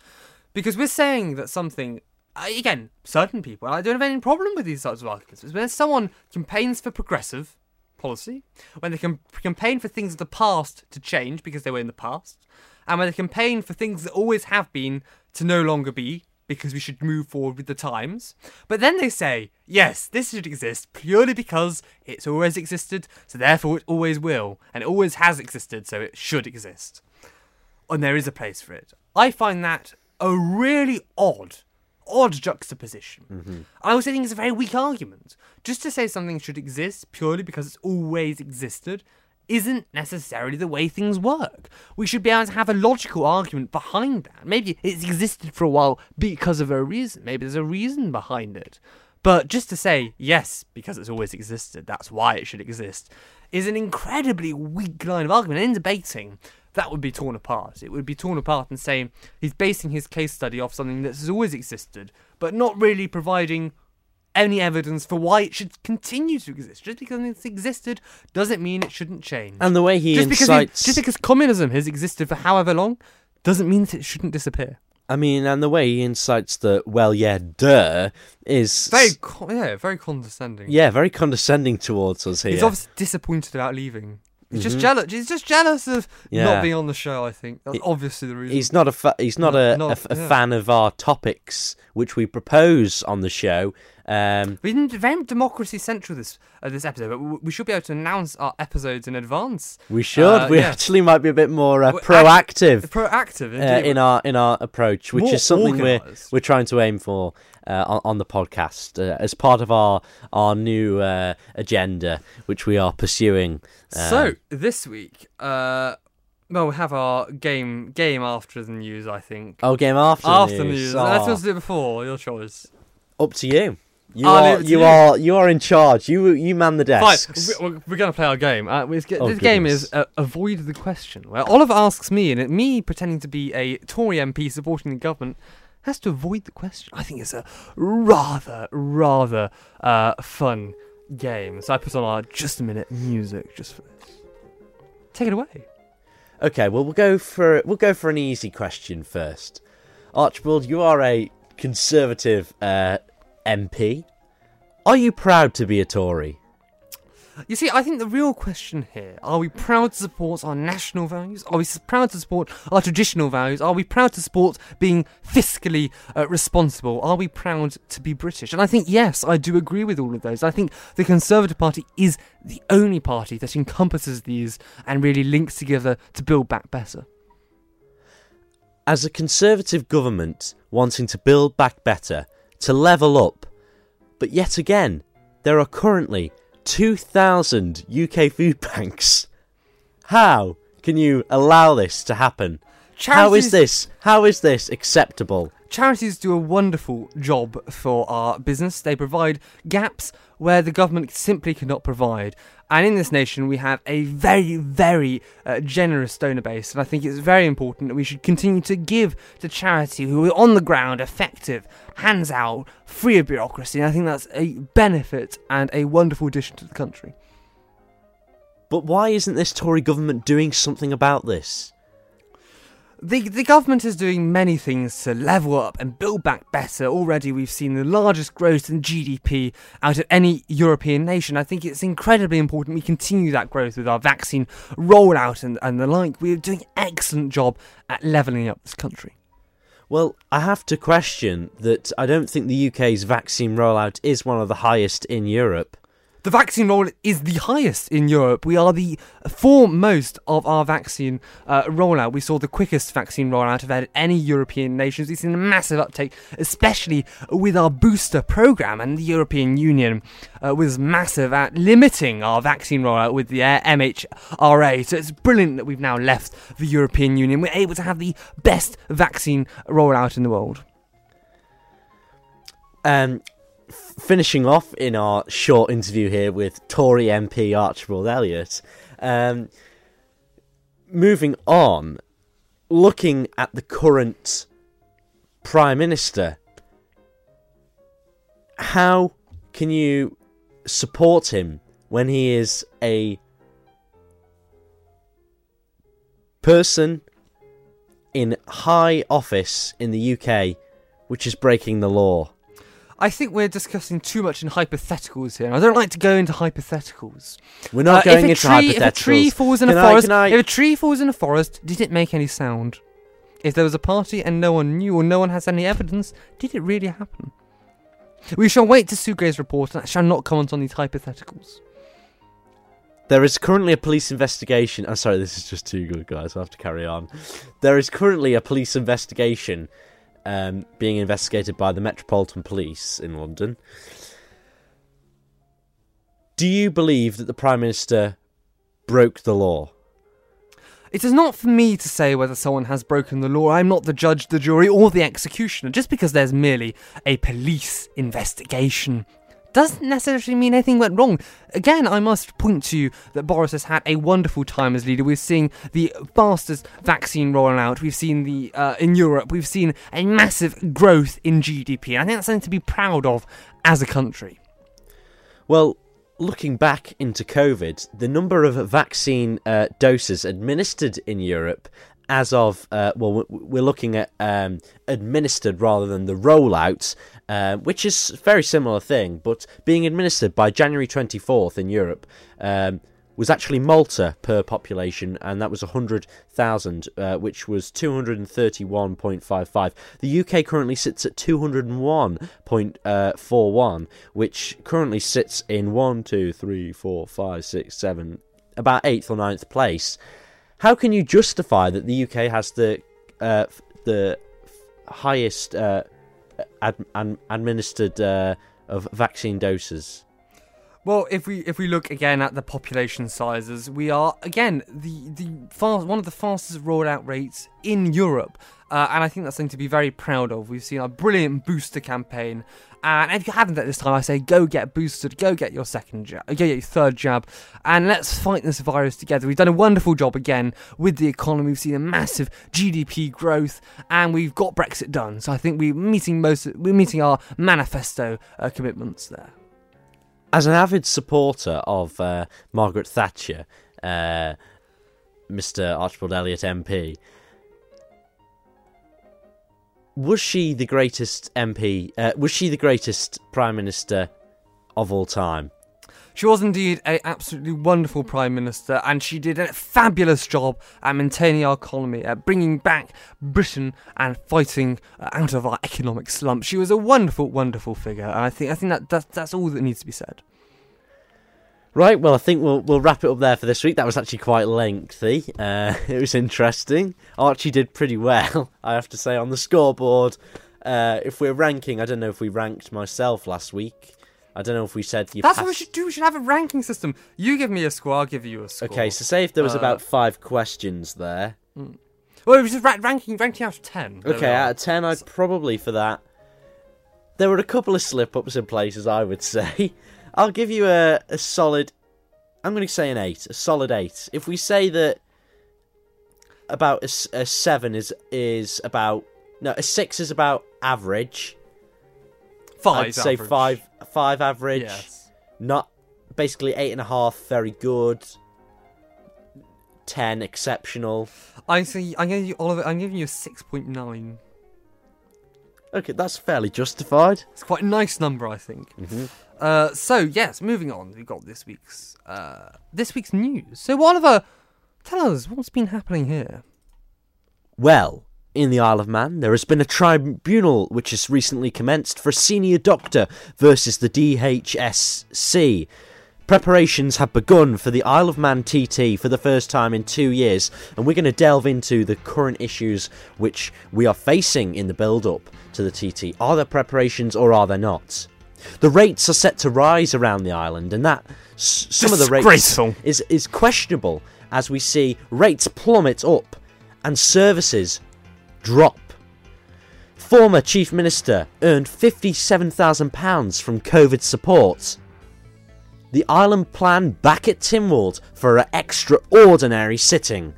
because we're saying that something uh, again certain people I don't have any problem with these sorts of arguments but when someone campaigns for progressive policy when they can campaign for things of the past to change because they were in the past and when they campaign for things that always have been to no longer be because we should move forward with the times. But then they say, yes, this should exist purely because it's always existed, so therefore it always will, and it always has existed, so it should exist. And there is a place for it. I find that a really odd, odd juxtaposition. Mm-hmm. I also think it's a very weak argument. Just to say something should exist purely because it's always existed isn't necessarily the way things work. We should be able to have a logical argument behind that. Maybe it's existed for a while because of a reason. Maybe there's a reason behind it. But just to say, yes, because it's always existed, that's why it should exist, is an incredibly weak line of argument. And in debating, that would be torn apart. It would be torn apart and saying he's basing his case study off something that has always existed, but not really providing any evidence for why it should continue to exist. Just because it's existed doesn't mean it shouldn't change. And the way he just because it- incites, just because communism has existed for however long doesn't mean that it shouldn't disappear. I mean, and the way he incites the "well, yeah, duh" is Very, co- yeah, very condescending. yeah, very condescending towards us here. He's obviously disappointed about leaving. He's just Mhm. jealous. He's just jealous of Yeah. not being on the show. I think that's He- obviously the reason. He's not a fa- he's not No- a, not- a yeah. fan of our topics which we propose on the show, Um, We've been very democracy central this uh, this episode, but we- we should be able to announce our episodes in advance. we should. Uh, we yeah. actually might be a bit more uh, We're act- proactive Proactive, uh, in our in our approach, which More is something we're we're trying to aim for uh, on, on the podcast uh, as part of our our new uh, agenda, which we are pursuing. So this week, uh, well, we have our game game after the news. I think oh, game after, after the the news. news. Let's Oh, just do it before. Your choice. up to you. You are you you. are you are in charge. You you man the desks. Fine, we- we're going to play our game. Uh, Oh, this game is uh, avoid the question, where Oliver asks me, and it, me pretending to be a Tory MP supporting the government has to avoid the question. I think it's a rather rather uh, fun game. So I put on our just a minute music just for this. Take it away. Okay, well we'll go for we'll go for an easy question first. Archibald, you are a conservative uh, MP. Are you proud to be a Tory? You see, I think the real question here are we proud to support our national values? Are we proud to support our traditional values? Are we proud to support being fiscally uh, responsible? Are we proud to be British? And I think, yes, I do agree with all of those. I think the Conservative Party is the only party that encompasses these and really links together to build back better. As a conservative government wanting to build back better, to level up, but yet again, there are currently 2,000 UK food *laughs* banks. How can you allow this to happen? How is this? How is this acceptable? Charities do a wonderful job for our business. They provide gaps where the government simply cannot provide. And in this nation, we have a very, very uh, generous donor base. And I think it's very important that we should continue to give to charity who are on the ground, effective, hands out, free of bureaucracy. And I think that's a benefit and a wonderful addition to the country. But why isn't this Tory government doing something about this? The, the government is doing many things to level up and build back better. Already, we've seen the largest growth in GDP out of any European nation. I think it's incredibly important we continue that growth with our vaccine rollout and, and the like. We're doing an excellent job at levelling up this country. Well, I have to question that I don't think the UK's vaccine rollout is one of the highest in Europe. The vaccine rollout is the highest in Europe. We are the foremost of our vaccine uh, rollout. We saw the quickest vaccine rollout of any European nations. We've seen a massive uptake, especially with our booster program, and the European Union uh, was massive at limiting our vaccine rollout with the MHRA. So it's brilliant that we've now left the European Union. We're able to have the best vaccine rollout in the world. Um, finishing off in our short interview here with Tory MP Archibald Elliott. Um, moving on, looking at the current Prime Minister, how can you support him when he is a person in high office in the UK which is breaking the law? I think we're discussing too much in hypotheticals here. and I don't like to go into hypotheticals. We're not Uh, going into tree, hypotheticals. If a tree falls in Can a I- forest, can I- if a tree falls in a forest, did it make any sound? If there was a party and no one knew or no one has any evidence, did it really happen? We shall wait to Sue Gray's report and I shall not comment on these hypotheticals. There is currently a police investigation. I'm sorry, this is just too good, guys. I have to carry on. There is currently a police investigation um, being investigated by the Metropolitan Police in London. Do you believe that the Prime Minister broke the law? It is not for me to say whether someone has broken the law. I'm not the judge, the jury, or the executioner. Just because there's merely a police investigation doesn't necessarily mean anything went wrong. Again, I must point to you that Boris has had a wonderful time as leader. We're seeing the fastest vaccine rolling out. We've seen the uh, in Europe. We've seen a massive growth in GDP. I think that's something to be proud of as a country. Well, looking back into COVID, the number of vaccine uh, doses administered in Europe as of, uh, well, we're looking at um, administered rather than the rollout, uh, which is a very similar thing, but being administered by January 24th in Europe, um, was actually Malta per population, and that was 100,000, uh, which was 231.55. The UK currently sits at 201.41, which currently sits in 1, 2, 3, 4, 5, 6, 7, about 8th or ninth place. How can you justify that the UK has the uh, the highest uh, ad- ad- administered uh, of vaccine doses? Well, if we if we look again at the population sizes, we are again the the fast, one of the fastest rollout rates in Europe, uh, and I think that's something to be very proud of. We've seen a brilliant booster campaign, and if you haven't at this time, I say go get boosted, go get your second jab, go get your third jab, and let's fight this virus together. We've done a wonderful job again with the economy. We've seen a massive GDP growth, and we've got Brexit done. So I think we're meeting most we're meeting our manifesto uh, commitments there as an avid supporter of uh, Margaret Thatcher, uh, Mr. Archibald Elliot MP, was she the greatest MP? Uh, was she the greatest Prime Minister of all time? She was indeed a absolutely wonderful prime minister, and she did a fabulous job at maintaining our economy, at bringing back Britain and fighting uh, out of our economic slump. She was a wonderful, wonderful figure, and I think I think that that's, that's all that needs to be said. Right, well, I think we'll we'll wrap it up there for this week. That was actually quite lengthy. Uh, *laughs* it was interesting. Archie did pretty well, *laughs* I have to say, on the scoreboard. Uh, if we're ranking, I don't know if we ranked myself last week. I don't know if we said you. That's passed... what we should do. We should have a ranking system. You give me a score, I'll give you a score. Okay, so say if there was Uh, about five questions there. Well, it was just ra- ranking, ranking out of ten. There Okay, out of ten, I'd probably for that. There were a couple of slip ups in places, I would *laughs* say. I'll give you a, a solid. I'm going to say an eight, a solid eight. If we say that about a seven is is about no, a six is about average. five. I'd say average. five five average. Yes. Not basically eight and a half, very good. Ten exceptional. I see. I'm giving you Oliver. I'm giving you a six point nine. Okay, that's fairly justified. It's quite a nice number, I think. Mm-hmm. Uh, so yes, moving on. We've got this week's uh, this week's news. So Oliver, tell us what's been happening here. Well, in the Isle of Man, there has been a tribunal which has recently commenced for a senior doctor versus the DHSC. Preparations have begun for the Isle of Man TT for the first time in two years, and we're going to delve into the current issues which we are facing in the build up to the TT. Are there preparations or are there not? The rates are set to rise around the island, and that s- some of the rates is is questionable as we see rates plummet up and services drop. Former Chief Minister earned £57,000 from COVID support. The island plan back at Tynwald for an extraordinary sitting.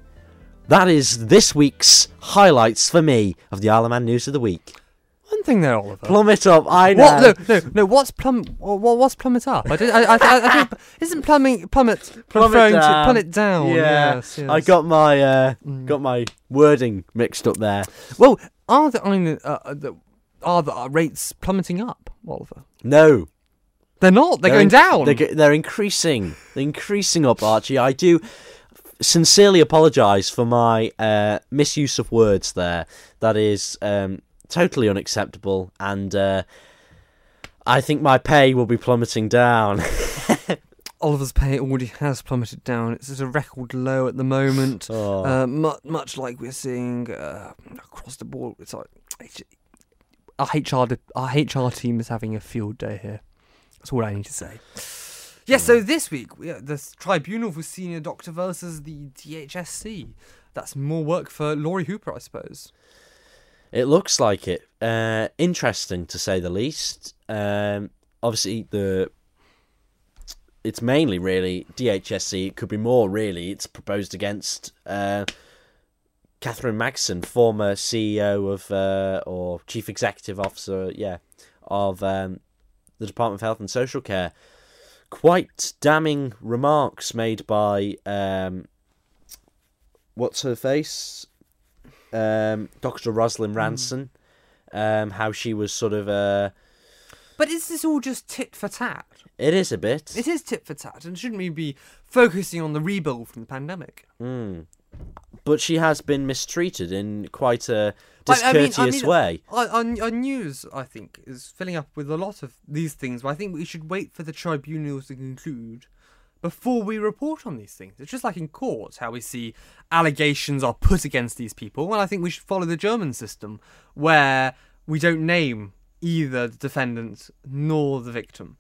That is this week's highlights for me of the Isle of Man News of the Week. One thing there, Oliver. Plummet up, I know. What? No, no, no. What's plum? What, what's plummet up? I, did, I, I, I, I think isn't plumbing plummet Plummet down. plummet down? Yeah, yes, yes. I got my uh, got my wording mixed up there. Well, are the uh, uh, the, are the rates plummeting up, Oliver? No, They're not. They're, They're going in- down. They're, they're increasing. They're increasing up, Archie. I do sincerely apologise for my uh, misuse of words there. That is um, totally unacceptable, and uh, I think my pay will be plummeting down. *laughs* Oliver's pay already has plummeted down. It's at a record low at the moment. *sighs* Oh. Uh, mu- much like we're seeing uh, across the board, it's like our HR our HR team is having a field day here. That's all I need to say. Yes, so this week we the tribunal for senior doctor versus the DHSC. That's more work for Lawrie Hooper, I suppose. It looks like it. Uh, interesting to say the least. Um, obviously, the it's mainly really DHSC. It could be more really. It's proposed against uh, Kathryn Magson, former CEO of uh, or chief executive officer, yeah, of um, the Department of Health and Social Care. Quite damning remarks made by um, what's her face, um, Dr. Rosalind Ranson, um, how she was sort of uh, But is this all just tit for tat? It is a bit. It is tit for tat, and shouldn't we be focusing on the rebuild from the pandemic? Mm. But she has been mistreated in quite a I- I mean- I discourteous mean, way. Our, our, our news, I think, is filling up with a lot of these things, but I think we should wait for the tribunals to conclude before we report on these things. It's just like in courts, how we see allegations are put against these people. Well, I think we should follow the German system, where we don't name either the defendant nor the victim.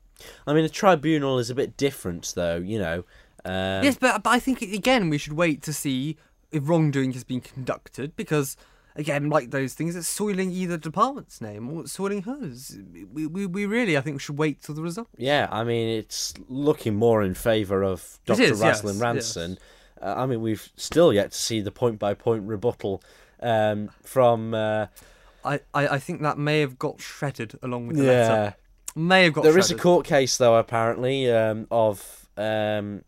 I mean, a tribunal is a bit different, though. You know. Um, yes, but, but I think, again, we should wait to see if wrongdoing has been conducted, because again, like those things, it's soiling either department's name or it's soiling hers. We, we, we really, I think, should wait till the result. Yeah, I mean, it's looking more in favour of Dr. is, yes, Rosalind Ranson. Uh, I mean, we've still yet to see the point by point rebuttal um, from. Uh, I, I, I think that may have got shredded along with the letter. yeah. May have got There is shredded. a court case, though, apparently, um, of um,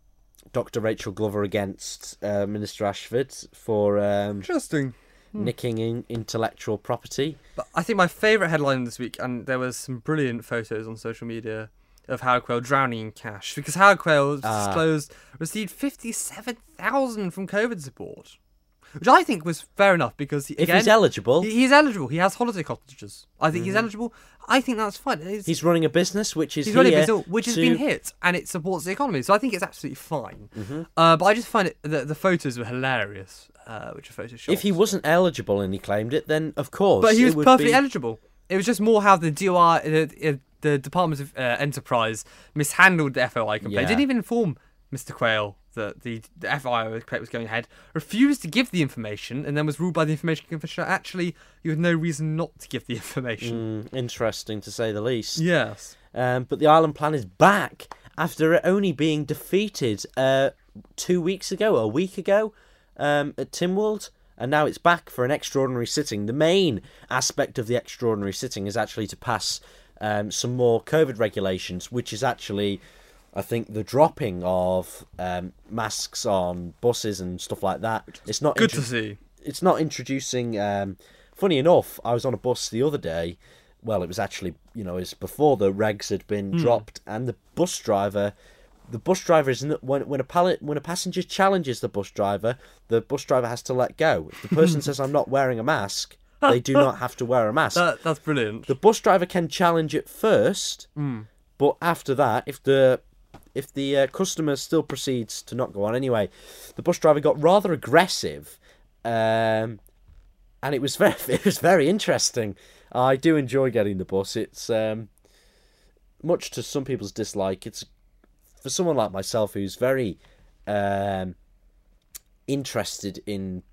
Dr. Rachel Glover against uh, Minister Ashford for um, Interesting. Hmm. nicking in intellectual property. But I think my favourite headline this week, and there was some brilliant photos on social media of Howard Quayle drowning in cash because Howard Quayle Ah. disclosed received fifty-seven thousand from COVID support, which I think was fair enough because he, If again, he's eligible, he- he's eligible. He has holiday cottages. I think he's eligible. I think that's fine. It's- he's running a business which is he's running a here business which has been hit and it supports the economy. So I think it's absolutely fine. Mm-hmm. Uh, but I just find it the, the photos were hilarious, uh, which are photoshopped. If he wasn't eligible and he claimed it, then of course. But he was perfectly be- eligible. It was just more how the DOR, the, the Department of uh, Enterprise mishandled the FOI complaint. Yeah. Didn't even inform Mr. Quayle that the, the FOI complaint was going ahead. Refused to give the information, and then was ruled by the Information Commissioner. Actually, you had no reason not to give the *laughs* information. Mm, interesting to say the least. Yes. Um, but the island plan is back after it only being defeated uh, two weeks ago, a week ago, um, at Tynwald. And now it's back for an extraordinary sitting. The main aspect of the extraordinary sitting is actually to pass um, some more COVID regulations, which is actually, I think, the dropping of um, masks on buses and stuff like that. It's not Good intro- to see. it's not introducing. Um, funny enough, I was on a bus the other day. Well, it was actually you know it's before the regs had been dropped, and the bus driver, the bus driver is when when a pallet when a passenger challenges the bus driver, the bus driver has to let go. If the person *laughs* says I'm not wearing a mask, they do not have to wear a mask. That, that's brilliant. the bus driver can challenge it first, but after that, if the if the uh, customer still proceeds to not go on anyway, the bus driver got rather aggressive, um, and it was *laughs* very it was very interesting. I do enjoy getting the bus. It's um, much to some people's dislike. It's for someone like myself who's very um, interested in.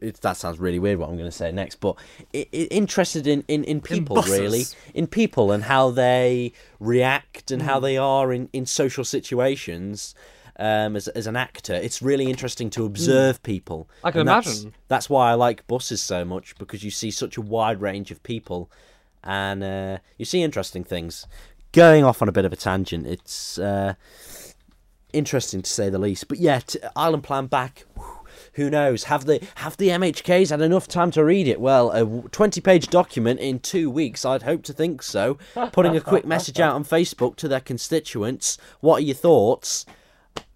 It, that sounds really weird. What I'm going to say next, but i i interested in, in, in people buses. really, in people and how they react and how they are in, in social situations. Um, as as an actor, it's really interesting to observe people. I can And that's- imagine. That's why I like buses so much because you see such a wide range of people, and uh, you see interesting things. Going off on a bit of a tangent, it's uh, interesting to say the least. But yeah, t- Island Plan back. Who knows? Have the have the MHKs had enough time to read it? Well, a twenty-page document in two weeks. I'd hope to think so. Putting a quick message out on Facebook to their constituents. What are your thoughts?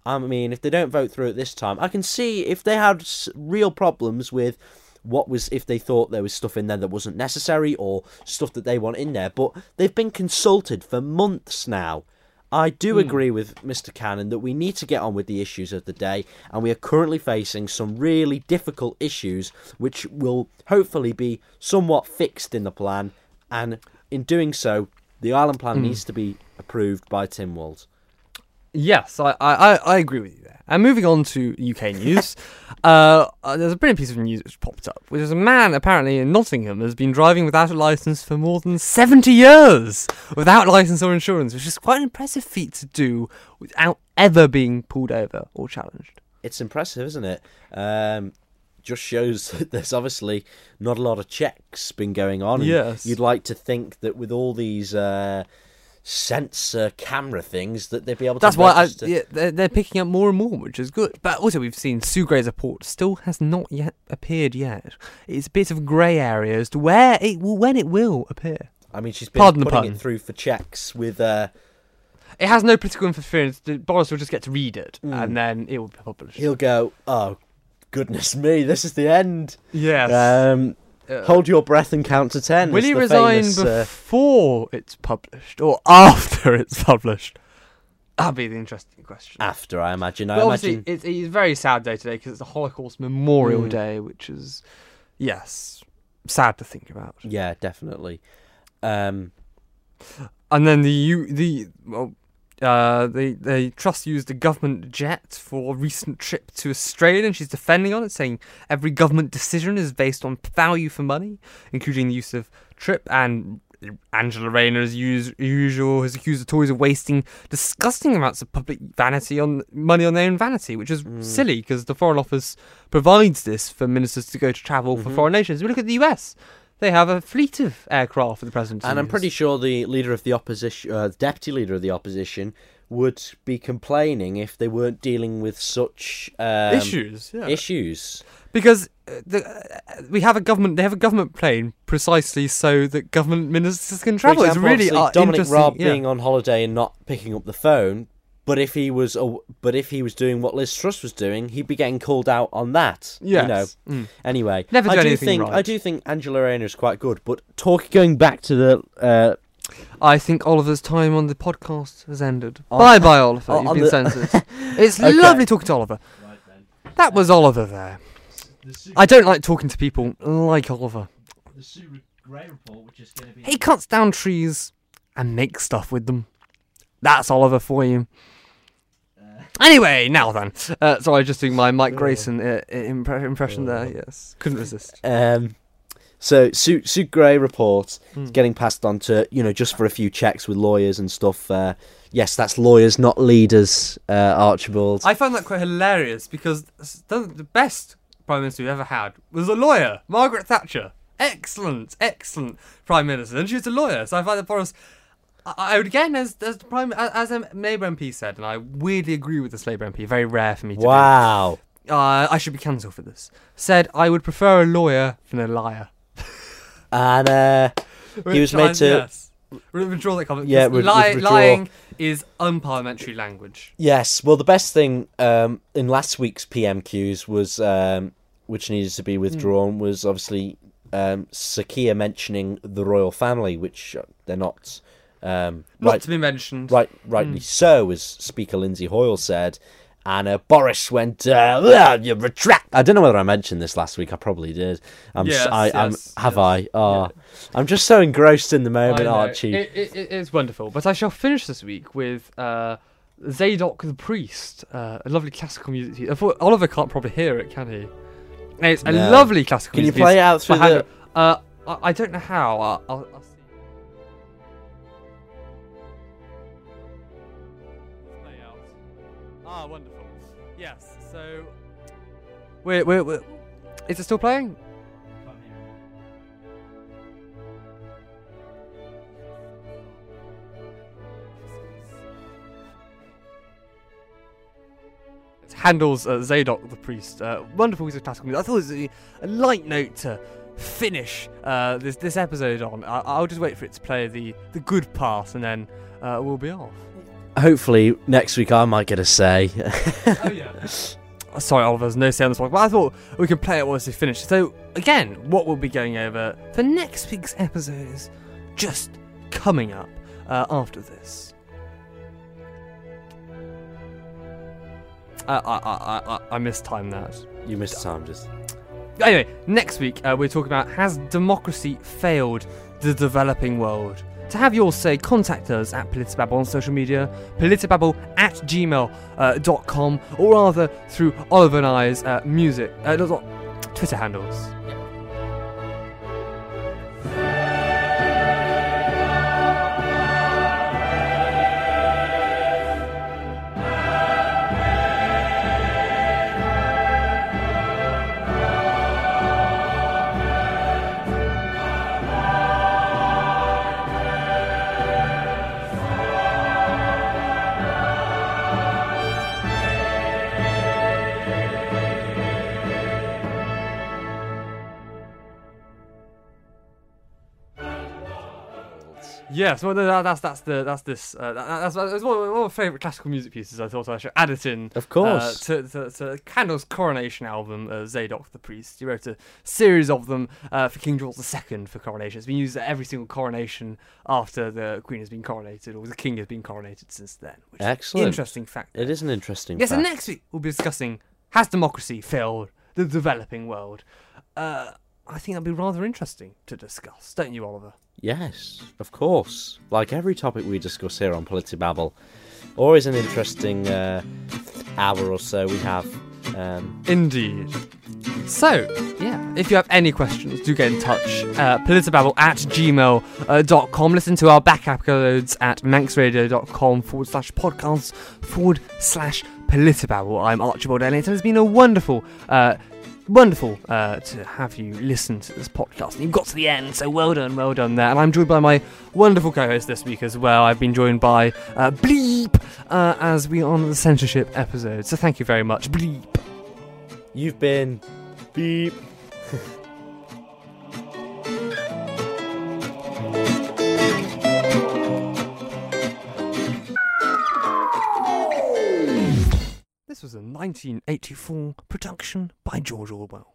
I mean, if they don't vote through it this time, I can see if they had real problems with what was if they thought there was stuff in there that wasn't necessary or stuff that they want in there. But they've been consulted for months now. I do hmm. agree with Mr. Cannan that we need to get on with the issues of the day, and we are currently facing some really difficult issues, which will hopefully be somewhat fixed in the plan. And in doing so, the island plan hmm. needs to be approved by Tim Tynwald. Yes, I, I, I agree with you. And moving on to UK *laughs* news, uh, uh, there's a brilliant piece of news which popped up, which is a man apparently in Nottingham has been driving without a license for more than 70 years without license or insurance, which is quite an impressive feat to do without ever being pulled over or challenged. It's impressive, isn't it? Um, just shows *laughs* that there's obviously not a lot of checks been going on. Yes. You'd like to think that with all these uh, sensor camera things that they'd be able That's to That's why I, yeah, they're, they're picking up more and more, which is good. But also, we've seen Sue Gray's report still has not yet appeared yet. It's a bit of grey area as to where it will, when it will appear. I mean, she's been Pardon putting it through for checks with. Uh, It has no political interference. The- Boris will just get to read it, Mm. and then it will be published. he'll go, "Oh, goodness me, this is the end." yes. Um, Uh, hold your breath and count to ten. will is he the resign famous, uh, before it's published or *laughs* after it's published? That'd be the interesting question. after? I imagine. I obviously, imagine. it's, it's a very sad day today because it's the Holocaust Memorial Mm. Day, which is, yes, sad to think about. Yeah, definitely. Um, And then the U, the well, uh, the the Truss used a government jet for a recent trip to Australia, and she's defending on it, saying every government decision is based on value for money, including the use of trip. And Angela Rayner, as usual, has accused the Tories of wasting disgusting amounts of public vanity on money on their own vanity, which is Mm. silly because the Foreign Office provides this for ministers to go to travel for Mhm. foreign nations. We look at the US. They have a fleet of aircraft for the president. and I'm pretty sure the leader of the opposition, uh, the deputy leader of the opposition, would be complaining if they weren't dealing with such um, issues. Yeah. Issues. because uh, the, uh, we have a government. They have a government plane precisely so that government ministers can travel. For example, it's really uh, Dominic. Raab yeah. being on holiday and not picking up the phone. But if he was, a, but if he was doing what Liz Truss was doing, he'd be getting called out on that. yes. You know. Mm. Anyway, Never do I do anything think I do think Angela Rayner is quite good. But talk going back to the uh, I think Oliver's time on the podcast has ended. On- bye bye, Oliver. on- *laughs* You've on been the- censored. *laughs* it's Okay. lovely talking to Oliver. Right, That was Oliver there. I don't like talking to people like Oliver. the report, which is going to be He cuts down trees and makes stuff with them. That's Oliver for you. Anyway, now then. Uh, sorry, just doing my Mike Grayson uh, impre- impression there. Yes, couldn't resist. Um, so Sue, Sue Gray report Hmm. getting passed on to you know just for a few checks with lawyers and stuff. Uh, yes, that's lawyers, not leaders. Uh, Archibald. I found that quite hilarious because the the best prime minister we ever had was a lawyer, Margaret Thatcher. Excellent, excellent prime minister, and she was a lawyer. So I find that Boris. I, would again, as as the prime as a Labour MP said, and I weirdly agree with this Labour MP. Very rare for me to. do. wow. Uh, I should be cancelled for this. Said I would prefer a lawyer than a liar. *laughs* And uh, He was made to- Yes. Withdraw that comment. Yeah, 'cause li- withdraw. lying is unparliamentary language. yes, well, the best thing um, in last week's PMQs was um, which needed to Hmm. be withdrawn was obviously um, Sakia mentioning the royal family, which uh, they're not. Um, Not right, to be mentioned. right, rightly Mm. so, as Speaker Lindsay Hoyle said. And uh, Boris went, uh, you retract. I don't know whether I mentioned this last week. I probably did. I'm, Yes, s- I, yes, have yes. I? Oh, Yeah. I'm just so engrossed in the moment. Archie. It, it, it is wonderful. But I shall finish this week with uh, Zadok the Priest, uh, a lovely classical music. I thought Oliver can't probably hear it, can he? It's a No. lovely classical Can you play it out through the? Uh, I, I don't know how. I'll, I'll, Ah, wonderful. Yes. So. We're, we're, we're, is it still playing? It's Handel's uh, Zadok the Priest. Uh, wonderful piece of classical music. I thought it was a, a light note to finish uh, this this episode on. I, I'll just wait for it to play the, the good part and then uh, we'll be off. Hopefully next week I might get a say. oh yeah. *laughs* Sorry, Oliver, there's no say on this one, but I thought we could play it once we finish. So again, what we'll be going over for next week's episode is just coming up uh, after this. Uh, I, I, I, I mistimed that. you missed time, just. Anyway, next week uh, we're talking about has democracy failed the developing world? To have your say, contact us at Politibabble on social media, politibabble at gmail.com, uh, or rather through Oliver and I's uh, music, uh, Twitter handles. Yes, well, no, that's that's the that's this uh, that, that's, that's one of my favourite classical music pieces. I thought I should add it in. Of course. Uh, to, to, to Handel's coronation album, uh, Zadok the Priest. He wrote a series of them uh, for King George II for coronation. It's been used at every single coronation after the Queen has been coronated or the King has been coronated since then. Which is Excellent. an interesting fact. It is an interesting. Fact. Yes, fact. and next week we'll be discussing has democracy failed the developing world. Uh, I think that'd be rather interesting to discuss, don't you, Oliver? Yes, of course. Like every topic we discuss here on Politibabble, always an interesting uh, hour or so we have. Um, Indeed. So, yeah, if you have any questions, do get in touch. Uh, politibabble at gmail.com. Listen to our back episodes at manxradio.com forward slash podcasts forward slash politibabble. I'm Archibald Elliott, and it's been a wonderful, uh, wonderful uh, to have you listen to this podcast. And you've got to the end, so well done, well done there. And I'm joined by my wonderful co host this week as well. I've been joined by uh, Bleep uh, as we are on the censorship episode. So thank you very much, Bleep. you've been beep. Was a 1984 production by George Orwell.